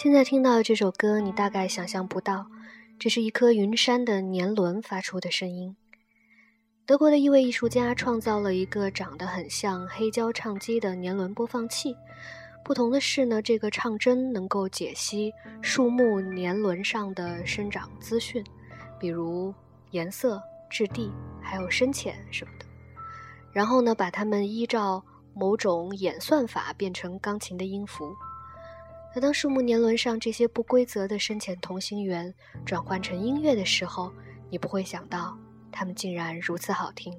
现在听到这首歌，你大概想象不到，这是一颗云山的年轮发出的声音。德国的一位艺术家创造了一个长得很像黑胶唱机的年轮播放器。不同的是呢，这个唱针能够解析树木年轮上的生长资讯，比如颜色、质地，还有深浅什么的。然后呢，把它们依照某种演算法变成钢琴的音符。而当树木年轮上这些不规则的深浅同心圆转换成音乐的时候，你不会想到它们竟然如此好听。